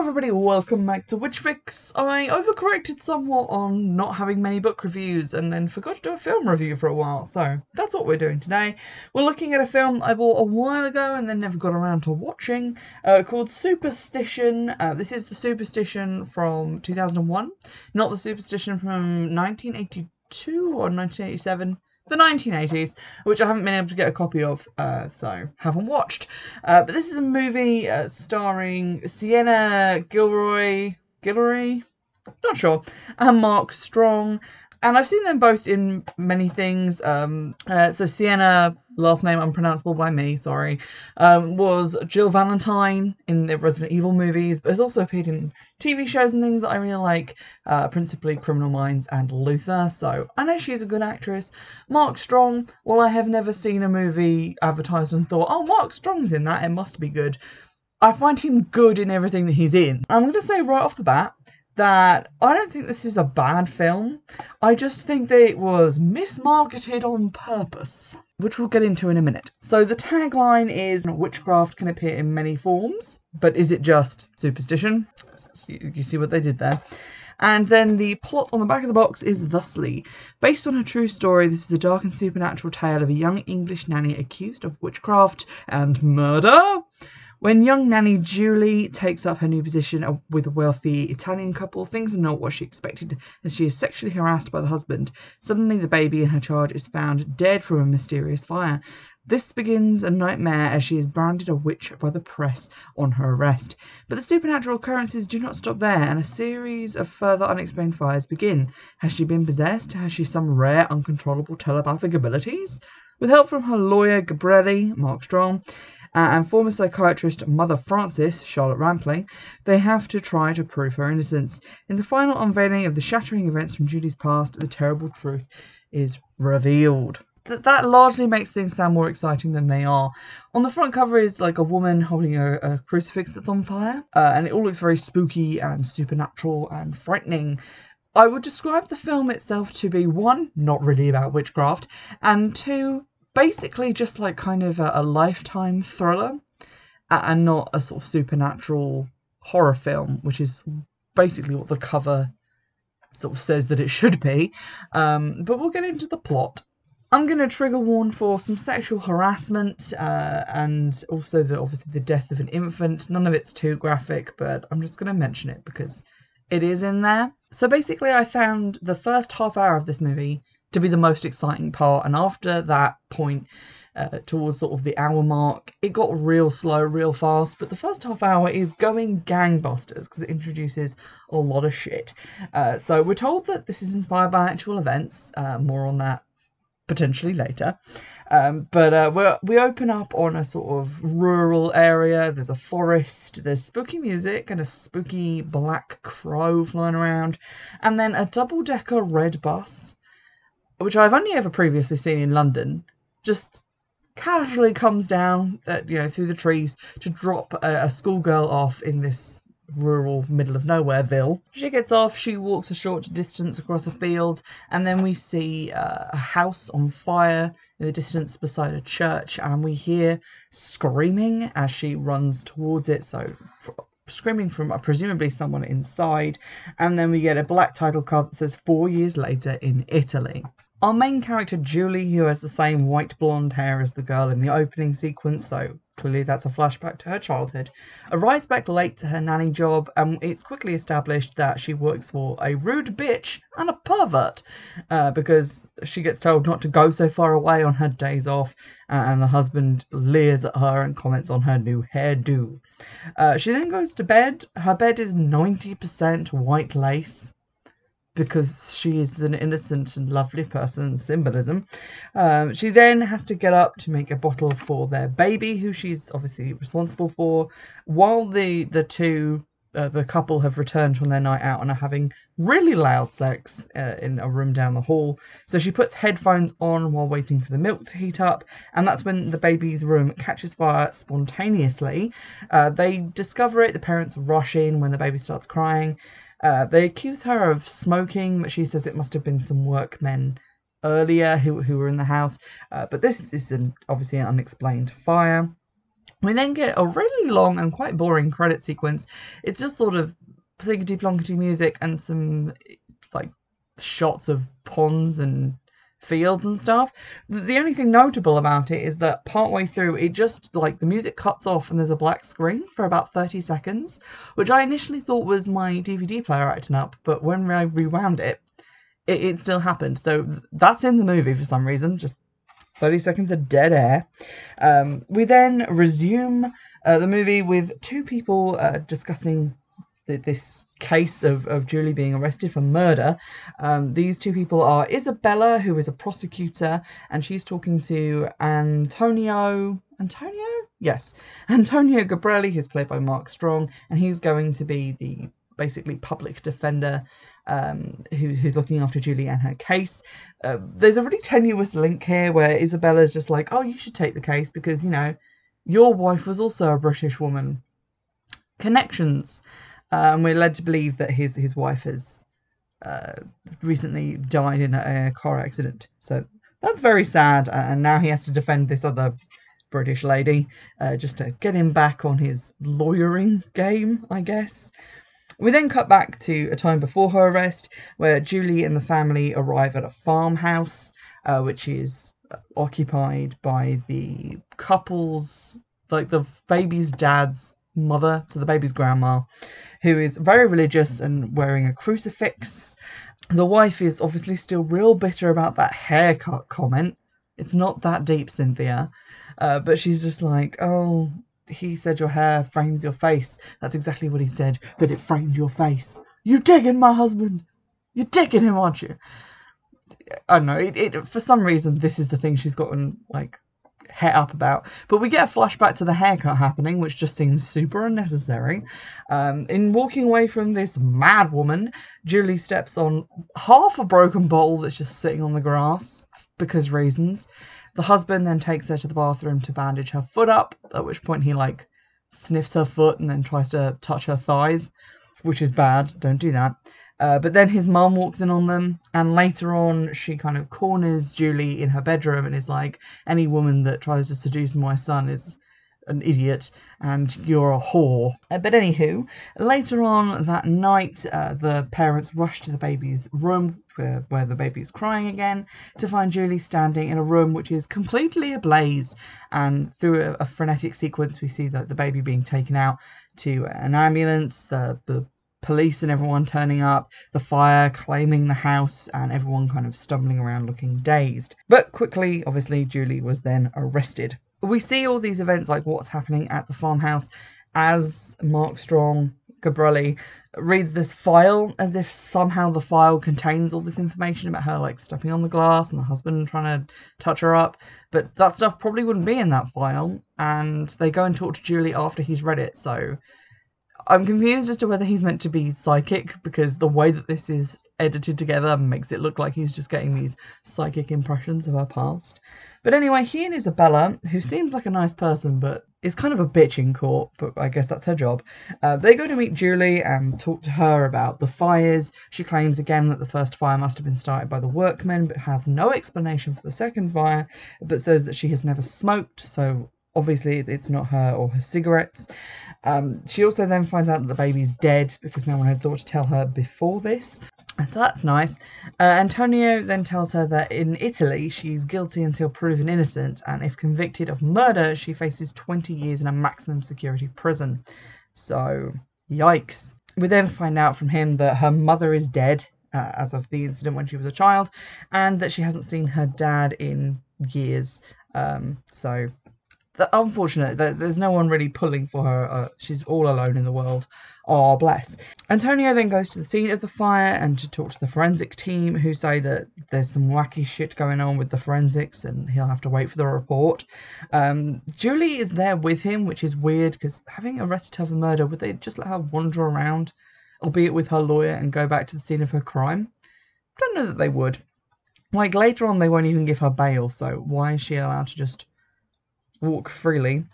everybody, welcome back to Witchfix. I overcorrected somewhat on not having many book reviews and then forgot to do a film review for a while, so that's what we're doing today. We're looking at a film I bought a while ago and then never got around to watching uh, called Superstition. Uh, this is the Superstition from 2001, not the Superstition from 1982 or 1987 the 1980s, which I haven't been able to get a copy of, uh, so haven't watched. Uh, but this is a movie uh, starring Sienna Gilroy, Guillory, not sure, and Mark Strong, and I've seen them both in many things. Um, uh, so Sienna, last name unpronounceable by me, sorry, um, was Jill Valentine in the Resident Evil movies, but has also appeared in TV shows and things that I really like, uh, principally Criminal Minds and Luther. So I know she's a good actress. Mark Strong, well, I have never seen a movie advertised and thought, oh, Mark Strong's in that, it must be good. I find him good in everything that he's in. I'm going to say right off the bat, that I don't think this is a bad film. I just think that it was mismarketed on purpose, which we'll get into in a minute. So the tagline is witchcraft can appear in many forms, but is it just superstition? You see what they did there. And then the plot on the back of the box is thusly. Based on a true story, this is a dark and supernatural tale of a young English nanny accused of witchcraft and murder. When young nanny Julie takes up her new position uh, with a wealthy Italian couple, things are not what she expected as she is sexually harassed by the husband. Suddenly, the baby in her charge is found dead from a mysterious fire. This begins a nightmare as she is branded a witch by the press on her arrest. But the supernatural occurrences do not stop there, and a series of further unexplained fires begin. Has she been possessed? Has she some rare, uncontrollable telepathic abilities? With help from her lawyer, Gabriele, Mark Strong, uh, and former psychiatrist Mother Frances, Charlotte Rampling, they have to try to prove her innocence. In the final unveiling of the shattering events from Judy's past, the terrible truth is revealed. That, that largely makes things sound more exciting than they are. On the front cover is like a woman holding a, a crucifix that's on fire, uh, and it all looks very spooky and supernatural and frightening. I would describe the film itself to be one, not really about witchcraft, and two, basically just like kind of a, a lifetime thriller and not a sort of supernatural horror film, which is basically what the cover sort of says that it should be. Um, but we'll get into the plot. I'm going to trigger warn for some sexual harassment uh, and also the obviously the death of an infant. None of it's too graphic, but I'm just going to mention it because it is in there. So basically, I found the first half hour of this movie to be the most exciting part. And after that point, uh, towards sort of the hour mark, it got real slow, real fast. But the first half hour is going gangbusters because it introduces a lot of shit. Uh, so we're told that this is inspired by actual events. Uh, more on that potentially later. Um, but uh, we we open up on a sort of rural area. There's a forest. There's spooky music and a spooky black crow flying around, and then a double decker red bus which I've only ever previously seen in London, just casually comes down, uh, you know, through the trees to drop a, a schoolgirl off in this rural middle of nowhereville. She gets off, she walks a short distance across a field, and then we see uh, a house on fire in the distance beside a church, and we hear screaming as she runs towards it. So screaming from uh, presumably someone inside, and then we get a black title card that says four years later in Italy. Our main character, Julie, who has the same white blonde hair as the girl in the opening sequence, so clearly that's a flashback to her childhood, arrives back late to her nanny job, and it's quickly established that she works for a rude bitch and a pervert uh, because she gets told not to go so far away on her days off, and the husband leers at her and comments on her new hairdo. Uh, she then goes to bed. Her bed is 90% white lace because she is an innocent and lovely person, symbolism. Um, she then has to get up to make a bottle for their baby, who she's obviously responsible for, while the the two. Uh, the couple have returned from their night out and are having really loud sex uh, in a room down the hall. So she puts headphones on while waiting for the milk to heat up, and that's when the baby's room catches fire spontaneously. Uh, they discover it, the parents rush in when the baby starts crying, uh, they accuse her of smoking, but she says it must have been some workmen earlier who, who were in the house. Uh, but this is an, obviously an unexplained fire. We then get a really long and quite boring credit sequence. It's just sort of plinkety plonkety music and some like shots of ponds and fields and stuff. The only thing notable about it is that partway through, it just like the music cuts off and there's a black screen for about 30 seconds, which I initially thought was my DVD player acting up, but when I rewound it, it, it still happened. So that's in the movie for some reason, just 30 seconds of dead air. Um, we then resume uh, the movie with two people uh, discussing this case of, of Julie being arrested for murder. Um, these two people are Isabella, who is a prosecutor, and she's talking to Antonio. Antonio? Yes. Antonio Gabrielli, who's played by Mark Strong, and he's going to be the basically public defender um, who, who's looking after Julie and her case. Uh, there's a really tenuous link here where Isabella's just like, oh, you should take the case because, you know, your wife was also a British woman. Connections. Uh, and we're led to believe that his his wife has uh, recently died in a, a, car accident. So that's very sad, and now he has to defend this other British lady uh, just to get him back on his lawyering game, I guess. We then cut back to a time before her arrest, where Julie and the family arrive at a farmhouse, uh, which is occupied by the couple's, like the baby's dad's mother, so the baby's grandma, who is very religious and wearing a crucifix. The wife is obviously still real bitter about that haircut comment. It's not that deep, Cynthia. Uh, but she's just like, oh, he said your hair frames your face. That's exactly what he said, that it framed your face. You digging my husband? You're digging him, aren't you? I don't know. It, it, for some reason, this is the thing she's gotten like het up about. But we get a flashback to the haircut happening, which just seems super unnecessary. Um, in walking away from this mad woman, Julie steps on half a broken bottle that's just sitting on the grass because reasons. The husband then takes her to the bathroom to bandage her foot up, at which point he like sniffs her foot and then tries to touch her thighs, which is bad. Don't do that. Uh, but then his mum walks in on them, and later on, she kind of corners Julie in her bedroom and is like, Any woman that tries to seduce my son is an idiot and you're a whore. Uh, but anywho, later on that night, uh, the parents rush to the baby's room where, where the baby's crying again to find Julie standing in a room which is completely ablaze. And through a, a frenetic sequence, we see that the baby being taken out to an ambulance. The, the police and everyone turning up, the fire claiming the house, and everyone kind of stumbling around looking dazed. But quickly, obviously, Julie was then arrested. We see all these events, like what's happening at the farmhouse, as Mark Strong, Gabrielli, reads this file as if somehow the file contains all this information about her, like stepping on the glass and the husband trying to touch her up. But that stuff probably wouldn't be in that file. And they go and talk to Julie after he's read it. So I'm confused as to whether he's meant to be psychic because the way that this is edited together makes it look like he's just getting these psychic impressions of her past. But anyway, he and Isabella, who seems like a nice person but is kind of a bitch in court, but I guess that's her job, uh, they go to meet Julie and talk to her about the fires. She claims again that the first fire must have been started by the workmen, but has no explanation for the second fire, but says that she has never smoked, so obviously it's not her or her cigarettes. Um, she also then finds out that the baby's dead because no one had thought to tell her before this. So that's nice. Uh, Antonio then tells her that in Italy she's guilty until proven innocent, and if convicted of murder, she faces 20 years in a maximum security prison. So, yikes. We then find out from him that her mother is dead uh, as of the incident when she was a child, and that she hasn't seen her dad in years. Um, so unfortunate that there's no one really pulling for her. Uh, she's all alone in the world. Oh, bless. Antonio then goes to the scene of the fire and to talk to the forensic team, who say that there's some wacky shit going on with the forensics and he'll have to wait for the report. Um, Julie is there with him, which is weird because having arrested her for murder, would they just let her wander around, albeit with her lawyer, and go back to the scene of her crime? I don't know that they would. Like later on, they won't even give her bail, so why is she allowed to just walk freely.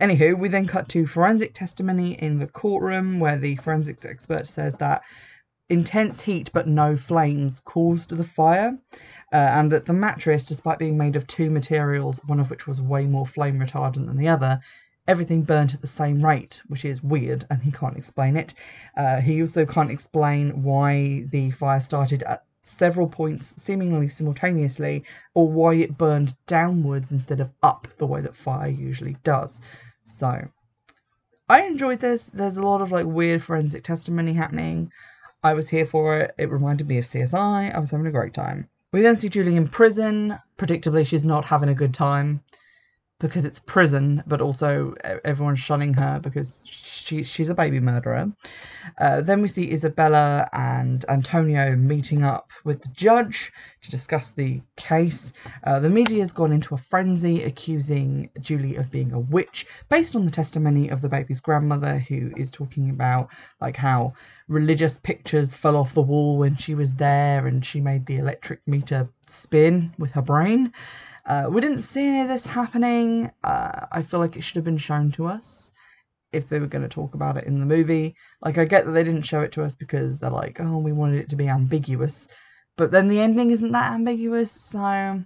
Anywho, we then cut to forensic testimony in the courtroom where the forensics expert says that intense heat but no flames caused the fire. Uh, and that the mattress, despite being made of two materials, one of which was way more flame retardant than the other, everything burnt at the same rate, which is weird, and he can't explain it. Uh, he also can't explain why the fire started at several points seemingly simultaneously, or why it burned downwards instead of up the way that fire usually does. So, I enjoyed this. There's a lot of like weird forensic testimony happening. I was here for it. It reminded me of CSI. I was having a great time. We then see Julie in prison. Predictably, she's not having a good time because it's prison, but also everyone's shunning her because she, she's a baby murderer. Uh, then we see Isabella and Antonio meeting up with the judge to discuss the case. Uh, the media has gone into a frenzy accusing Julie of being a witch based on the testimony of the baby's grandmother, who is talking about like how religious pictures fell off the wall when she was there and she made the electric meter spin with her brain. Uh, we didn't see any of this happening. Uh, I feel like it should have been shown to us if they were going to talk about it in the movie. Like, I get that they didn't show it to us because they're like, oh, we wanted it to be ambiguous. But then the ending isn't that ambiguous, so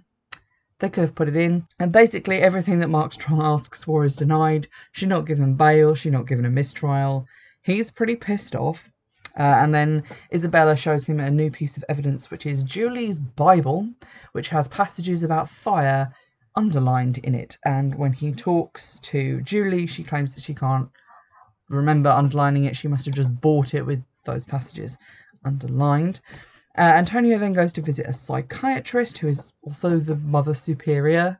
they could have put it in. And basically, everything that Mark Strong asks for is denied. She's not given bail, she's not given a mistrial. He's pretty pissed off. Uh, and then Isabella shows him a new piece of evidence, which is Julie's Bible, which has passages about fire underlined in it. And when he talks to Julie, she claims that she can't remember underlining it. She must have just bought it with those passages underlined. Uh, Antonio then goes to visit a psychiatrist who is also the mother superior,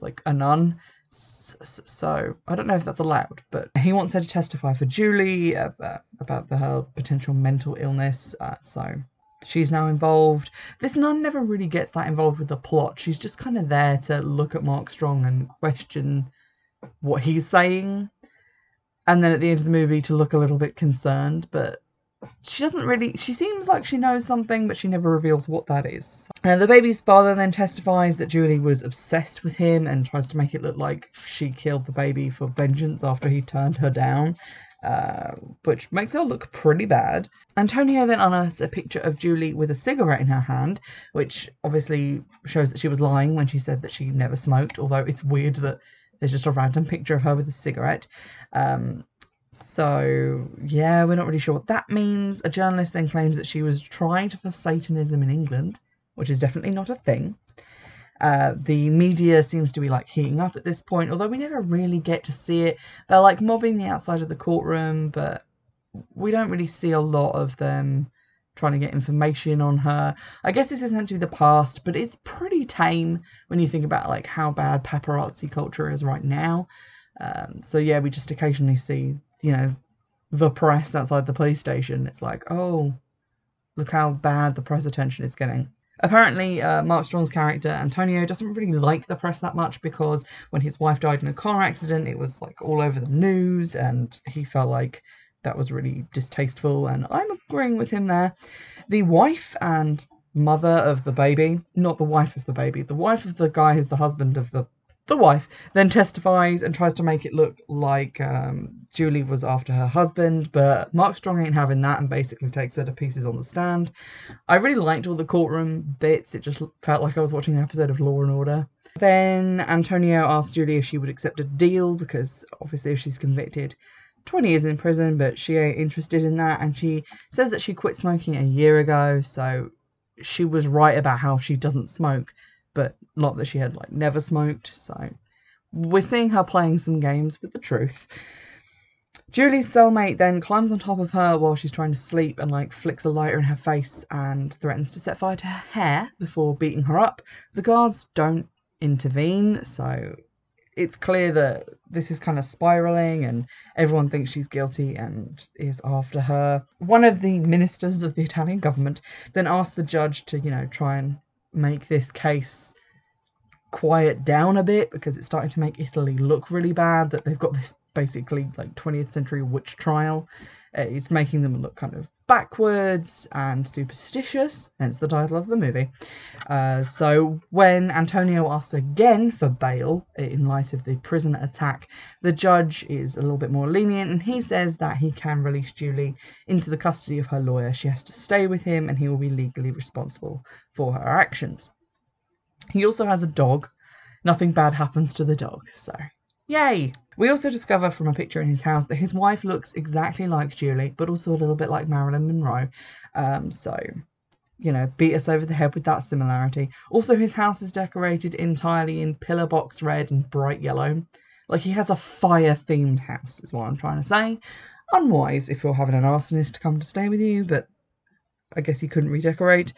like a nun, so I don't know if that's allowed, but he wants her to testify for Julie uh, about the, her potential mental illness. Uh, so she's now involved. This nun never really gets that involved with the plot. She's just kind of there to look at Mark Strong and question what he's saying. And then at the end of the movie to look a little bit concerned, but she doesn't really she seems like she knows something but she never reveals what that is and the baby's father then testifies that julie was obsessed with him and tries to make it look like she killed the baby for vengeance after he turned her down uh, which makes her look pretty bad. Antonio then unearths a picture of Julie with a cigarette in her hand, which obviously shows that she was lying when she said that she never smoked, although it's weird that there's just a random picture of her with a cigarette. Um, so, yeah, we're not really sure what that means. A journalist then claims that she was trying to for Satanism in England, which is definitely not a thing. Uh, the media seems to be like heating up at this point, although we never really get to see it. They're like mobbing the outside of the courtroom, but we don't really see a lot of them trying to get information on her. I guess this is meant to be the past, but it's pretty tame when you think about like how bad paparazzi culture is right now. Um, so yeah, we just occasionally see you know, the press outside the police station. It's like, oh, look how bad the press attention is getting. Apparently, uh, Mark Strong's character, Antonio, doesn't really like the press that much because when his wife died in a car accident, it was like all over the news and he felt like that was really distasteful. And I'm agreeing with him there. The wife and mother of the baby, not the wife of the baby, the wife of the guy who's the husband of the the wife then testifies and tries to make it look like um, Julie was after her husband, but Mark Strong ain't having that and basically takes her to pieces on the stand. I really liked all the courtroom bits, it just felt like I was watching an episode of Law and Order. Then Antonio asks Julie if she would accept a deal because obviously, if she's convicted, 20 years in prison, but she ain't interested in that. And she says that she quit smoking a year ago, so she was right about how she doesn't smoke but not that she had like never smoked. So we're seeing her playing some games with the truth. Julie's cellmate then climbs on top of her while she's trying to sleep and like flicks a lighter in her face and threatens to set fire to her hair before beating her up. The guards don't intervene, so it's clear that this is kind of spiraling and everyone thinks she's guilty and is after her. One of the ministers of the Italian government then asks the judge to, you know, try and make this case quiet down a bit because it's starting to make Italy look really bad that they've got this basically like 20th century witch trial. Uh, it's making them look kind of backwards and superstitious, hence the title of the movie. Uh, so when Antonio asks again for bail in light of the prison attack, the judge is a little bit more lenient and he says that he can release Julie into the custody of her lawyer. She has to stay with him and he will be legally responsible for her actions. He also has a dog. Nothing bad happens to the dog, so Yay! We also discover from a picture in his house that his wife looks exactly like Julie, but also a little bit like Marilyn Monroe. Um, so, you know, beat us over the head with that similarity. Also, his house is decorated entirely in pillar box red and bright yellow. Like he has a fire themed house, is what I'm trying to say. Unwise if you're having an arsonist come to stay with you, but I guess he couldn't redecorate.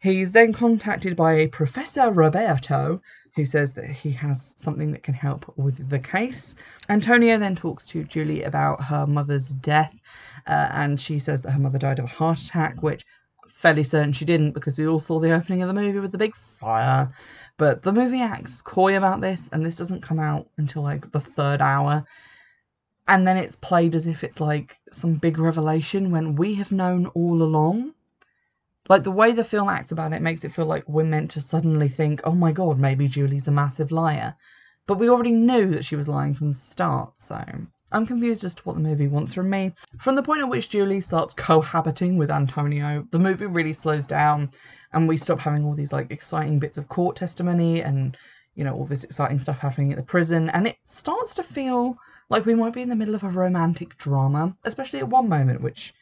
He's then contacted by a Professor Roberto, who says that he has something that can help with the case. Antonio then talks to Julie about her mother's death, uh, and she says that her mother died of a heart attack, which fairly certain she didn't because we all saw the opening of the movie with the big fire. But the movie acts coy about this, and this doesn't come out until like the third hour. And then it's played as if it's like some big revelation when we have known all along like the way the film acts about it makes it feel like we're meant to suddenly think, oh my god, maybe Julie's a massive liar. But we already knew that she was lying from the start, so I'm confused as to what the movie wants from me. From the point at which Julie starts cohabiting with Antonio, the movie really slows down and we stop having all these like exciting bits of court testimony and you know all this exciting stuff happening at the prison and it starts to feel like we might be in the middle of a romantic drama, especially at one moment which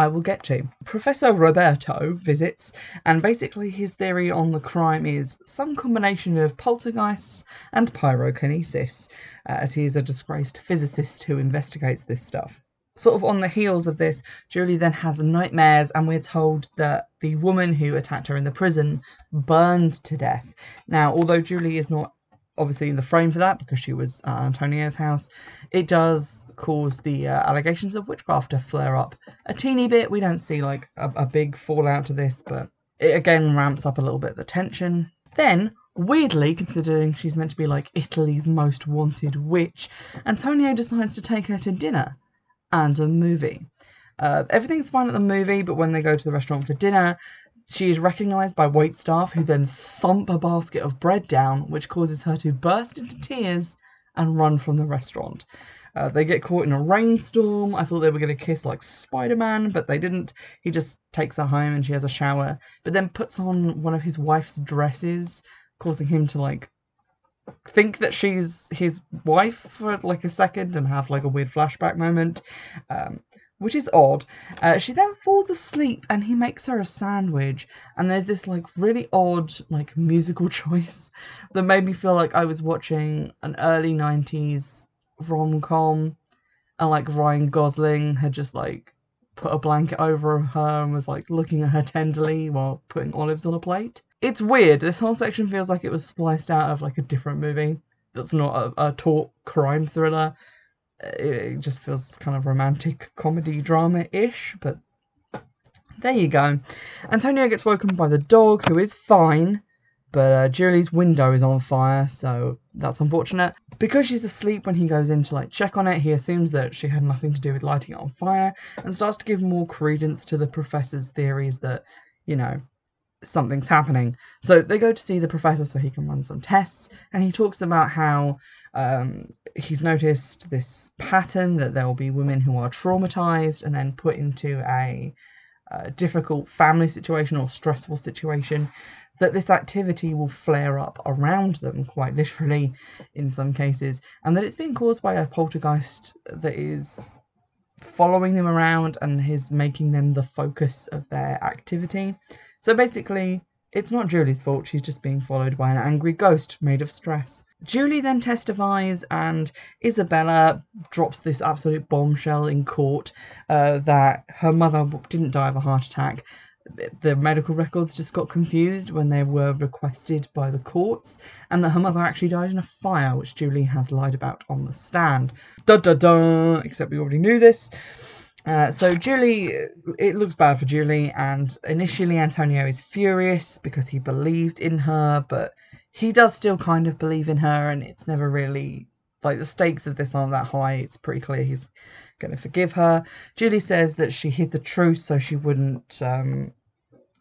I will get to. Professor Roberto visits, and basically his theory on the crime is some combination of poltergeists and pyrokinesis, uh, as he is a disgraced physicist who investigates this stuff. Sort of on the heels of this, Julie then has nightmares, and we're told that the woman who attacked her in the prison burned to death. Now, although Julie is not obviously in the frame for that because she was at Antonio's house, it does cause the uh, allegations of witchcraft to flare up a teeny bit. We don't see like a, a big fallout to this, but it again ramps up a little bit the tension. Then, weirdly, considering she's meant to be like Italy's most wanted witch, Antonio decides to take her to dinner and a movie. Uh, everything's fine at the movie, but when they go to the restaurant for dinner, she is recognised by waitstaff who then thump a basket of bread down, which causes her to burst into tears and run from the restaurant. Uh, they get caught in a rainstorm. I thought they were going to kiss like Spider Man, but they didn't. He just takes her home and she has a shower, but then puts on one of his wife's dresses, causing him to like think that she's his wife for like a second and have like a weird flashback moment. Um, which is odd. Uh, she then falls asleep and he makes her a sandwich. And there's this like really odd like musical choice that made me feel like I was watching an early 90s rom com, and like Ryan Gosling had just like put a blanket over her and was like looking at her tenderly while putting olives on a plate. It's weird. This whole section feels like it was spliced out of like a different movie that's not a, a taut crime thriller. It just feels kind of romantic comedy drama ish, but there you go. Antonio gets woken by the dog, who is fine, but uh, Julie's window is on fire, so that's unfortunate. Because she's asleep when he goes in to like check on it, he assumes that she had nothing to do with lighting it on fire and starts to give more credence to the professor's theories that, you know, something's happening. So they go to see the professor so he can run some tests, and he talks about how um, he's noticed this pattern that there will be women who are traumatized and then put into a, a difficult family situation or stressful situation that this activity will flare up around them, quite literally in some cases, and that it's being caused by a poltergeist that is following them around and is making them the focus of their activity. So basically, it's not Julie's fault, she's just being followed by an angry ghost made of stress. Julie then testifies, and Isabella drops this absolute bombshell in court uh, that her mother didn't die of a heart attack, the medical records just got confused when they were requested by the courts, and that her mother actually died in a fire, which Julie has lied about on the stand. Da da da! Except we already knew this. Uh, so Julie, it looks bad for Julie, and initially Antonio is furious because he believed in her, but he does still kind of believe in her, and it's never really like the stakes of this aren't that high. It's pretty clear he's going to forgive her. Julie says that she hid the truth so she wouldn't um,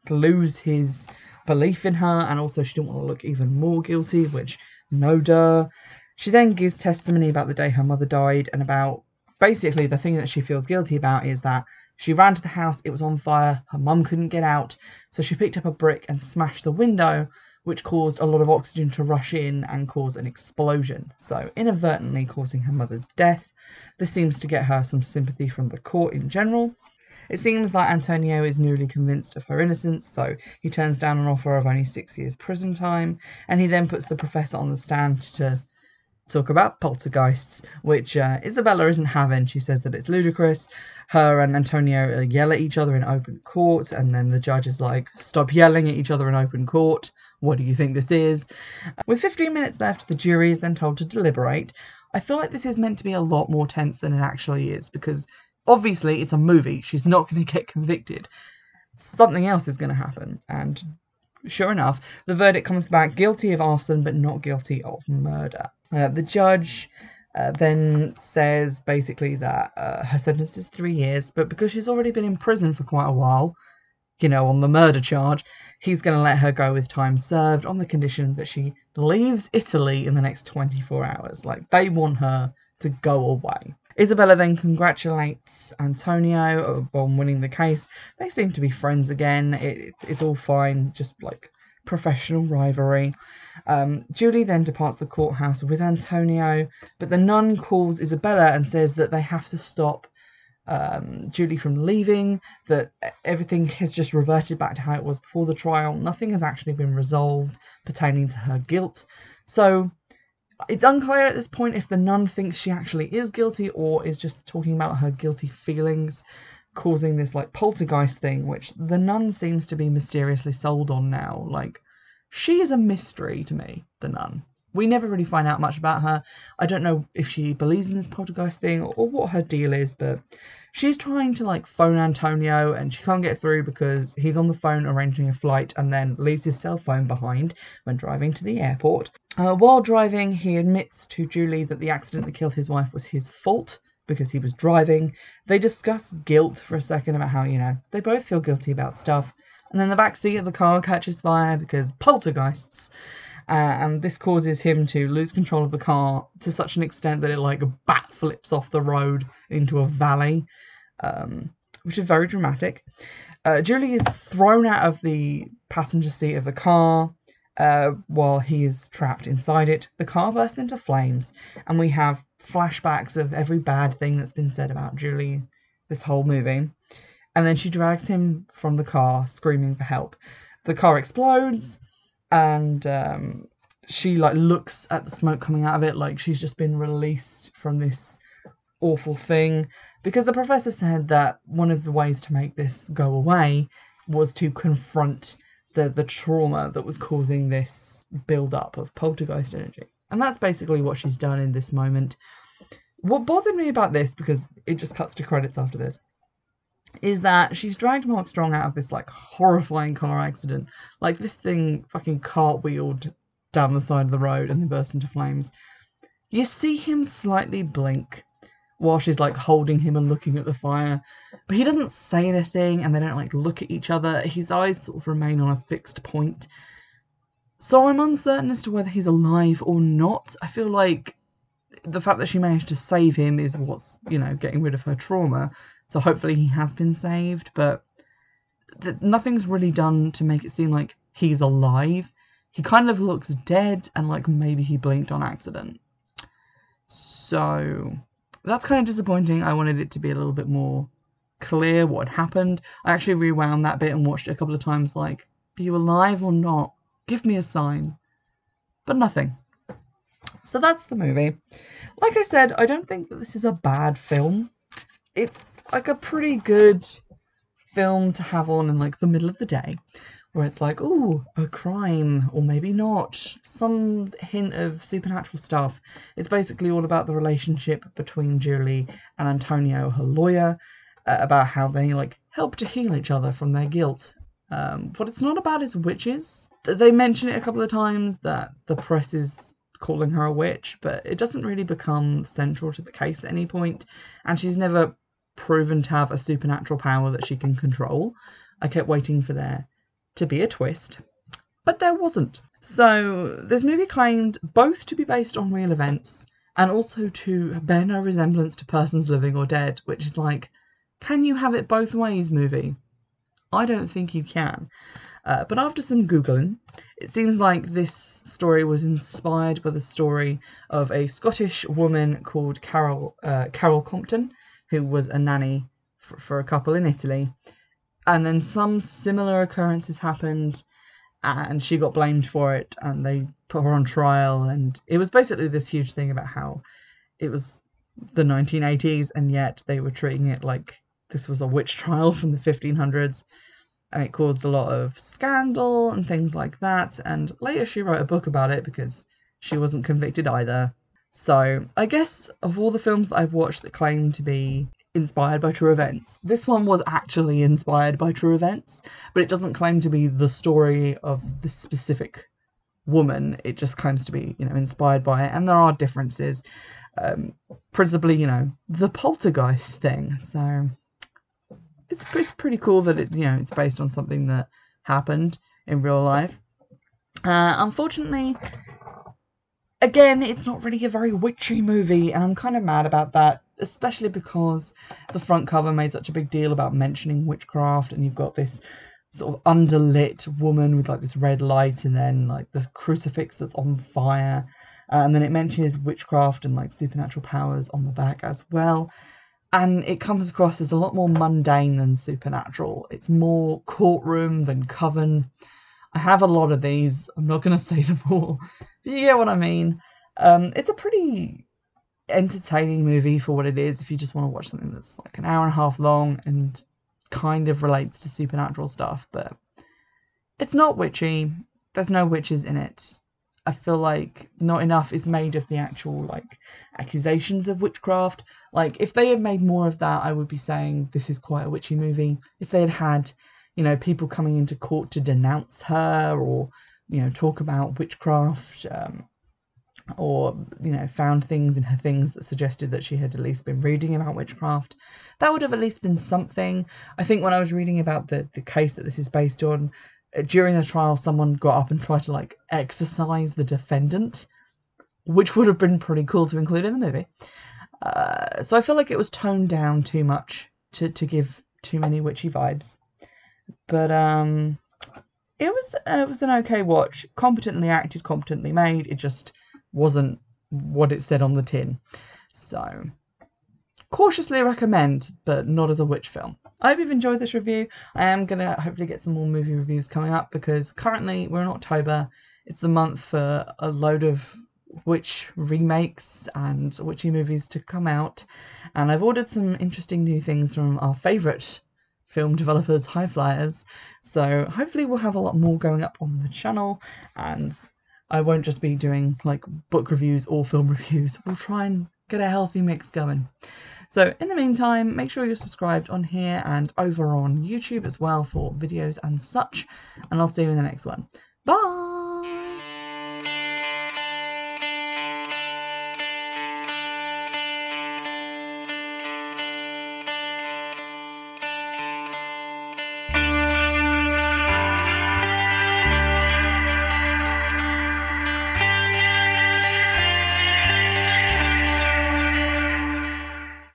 lose his belief in her, and also she didn't want to look even more guilty, which no duh. She then gives testimony about the day her mother died and about basically the thing that she feels guilty about is that she ran to the house, it was on fire, her mum couldn't get out, so she picked up a brick and smashed the window, which caused a lot of oxygen to rush in and cause an explosion, so inadvertently causing her mother's death. This seems to get her some sympathy from the court in general. It seems like Antonio is newly convinced of her innocence, so he turns down an offer of only six years prison time, and he then puts the professor on the stand to talk about poltergeists, which uh, Isabella isn't having. She says that it's ludicrous. Her and Antonio yell at each other in open court, and then the judge is like, Stop yelling at each other in open court. What do you think this is? With 15 minutes left, the jury is then told to deliberate. I feel like this is meant to be a lot more tense than it actually is because obviously it's a movie. She's not going to get convicted. Something else is going to happen. And sure enough, the verdict comes back guilty of arson but not guilty of murder. Uh, the judge uh, then says basically that uh, her sentence is three years, but because she's already been in prison for quite a while, you know, on the murder charge, he's going to let her go with time served on the condition that she leaves Italy in the next 24 hours. Like, they want her to go away. Isabella then congratulates Antonio on winning the case. They seem to be friends again. It, it's all fine, just like professional rivalry. Um, Julie then departs the courthouse with Antonio, but the nun calls Isabella and says that they have to stop um, Julie from leaving, that everything has just reverted back to how it was before the trial. Nothing has actually been resolved pertaining to her guilt. So it's unclear at this point if the nun thinks she actually is guilty or is just talking about her guilty feelings causing this like poltergeist thing, which the nun seems to be mysteriously sold on now. Like, she is a mystery to me, the nun. We never really find out much about her. I don't know if she believes in this poltergeist thing or, or what her deal is, but she's trying to like phone Antonio and she can't get through because he's on the phone arranging a flight and then leaves his cell phone behind when driving to the airport. Uh, while driving, he admits to Julie that the accident that killed his wife was his fault because he was driving. They discuss guilt for a second about how, you know, they both feel guilty about stuff. And then the back seat of the car catches fire because poltergeists. Uh, and this causes him to lose control of the car to such an extent that it like bat flips off the road into a valley, um, which is very dramatic. Uh, Julie is thrown out of the passenger seat of the car uh, while he is trapped inside it. The car bursts into flames, and we have flashbacks of every bad thing that's been said about Julie this whole movie. And then she drags him from the car, screaming for help. The car explodes and um, she like looks at the smoke coming out of it like she's just been released from this awful thing because the professor said that one of the ways to make this go away was to confront the the trauma that was causing this build up of poltergeist energy. And that's basically what she's done in this moment. What bothered me about this because it just cuts to credits after this is that she's dragged Mark Strong out of this like horrifying car accident. Like this thing fucking cartwheeled down the side of the road and then burst into flames. You see him slightly blink while she's like holding him and looking at the fire, but he doesn't say anything and they don't like look at each other. His eyes sort of remain on a fixed point. So I'm uncertain as to whether he's alive or not. I feel like the fact that she managed to save him is what's, you know, getting rid of her trauma. So hopefully he has been saved, but th- nothing's really done to make it seem like he's alive. He kind of looks dead and like maybe he blinked on accident. So that's kind of disappointing. I wanted it to be a little bit more clear what had happened. I actually rewound that bit and watched it a couple of times like, are you alive or not? Give me a sign. But nothing. So that's the movie. Like I said, I don't think that this is a bad film. It's like a pretty good film to have on in like the middle of the day where it's like, oh, a crime, or maybe not, some hint of supernatural stuff. It's basically all about the relationship between Julie and Antonio, her lawyer, uh, about how they like help to heal each other from their guilt. Um, what it's not about is witches. They mention it a couple of times that the press is calling her a witch, but it doesn't really become central to the case at any point, and she's never proven to have a supernatural power that she can control. I kept waiting for there to be a twist, but there wasn't. So, this movie claimed both to be based on real events and also to bear no resemblance to persons living or dead, which is like, can you have it both ways, movie? I don't think you can. Uh, but after some Googling, it seems like this story was inspired by the story of a Scottish woman called Carol uh, Carol Compton, who was a nanny for, for a couple in Italy. And then some similar occurrences happened, and she got blamed for it, and they put her on trial. And it was basically this huge thing about how it was the 1980s, and yet they were treating it like this was a witch trial from the 1500s and it caused a lot of scandal and things like that. And later she wrote a book about it because she wasn't convicted either. So I guess of all the films that I've watched that claim to be inspired by true events, this one was actually inspired by true events, but it doesn't claim to be the story of the specific woman. It just claims to be, you know, inspired by it, and there are differences. Um, principally, you know, the poltergeist thing. So it's it's pretty cool that it you know it's based on something that happened in real life. Uh, unfortunately, again, it's not really a very witchy movie, and I'm kind of mad about that, especially because the front cover made such a big deal about mentioning witchcraft, and you've got this sort of underlit woman with like this red light, and then like the crucifix that's on fire, uh, and then it mentions witchcraft and like supernatural powers on the back as well and it comes across as a lot more mundane than supernatural. It's more courtroom than coven. I have a lot of these. I'm not going to say them all. But you get what I mean. Um, it's a pretty entertaining movie for what it is. If you just want to watch something that's like an hour and a half long and kind of relates to supernatural stuff, but it's not witchy. There's no witches in it. I feel like not enough is made of the actual like accusations of witchcraft. Like if they had made more of that, I would be saying this is quite a witchy movie. If they had had, you know, people coming into court to denounce her or you know talk about witchcraft, um, or you know found things in her things that suggested that she had at least been reading about witchcraft, that would have at least been something. I think when I was reading about the the case that this is based on, during the trial someone got up and tried to like exorcise the defendant which would have been pretty cool to include in the movie. Uh, so i feel like it was toned down too much to, to give too many witchy vibes but um it was it was an okay watch competently acted competently made it just wasn't what it said on the tin so cautiously recommend but not as a witch film I hope you've enjoyed this review. I am to hopefully get some more movie reviews coming up because currently we're in October. It's the month for a load of witch remakes and witchy movies to come out. And I've ordered some interesting new things from our favourite film developers, High Fliers. So hopefully we'll have a lot more going up on the channel and I won't just be doing like book reviews or film reviews. We'll try and get a healthy mix going. So in the meantime, make sure you're subscribed on here and over on YouTube as well for videos and such. And I'll see you in the next one. Bye!